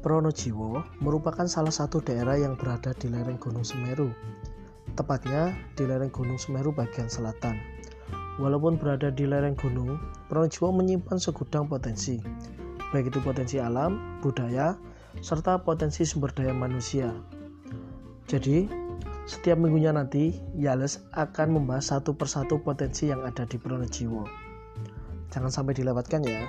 Pronojiwo merupakan salah satu daerah yang berada di lereng Gunung Semeru, tepatnya di lereng Gunung Semeru bagian selatan. Walaupun berada di lereng gunung, Pronojiwo menyimpan segudang potensi, baik itu potensi alam, budaya, serta potensi sumber daya manusia. Jadi, setiap minggunya nanti, Yales akan membahas satu persatu potensi yang ada di Pronojiwo. Jangan sampai dilewatkan ya.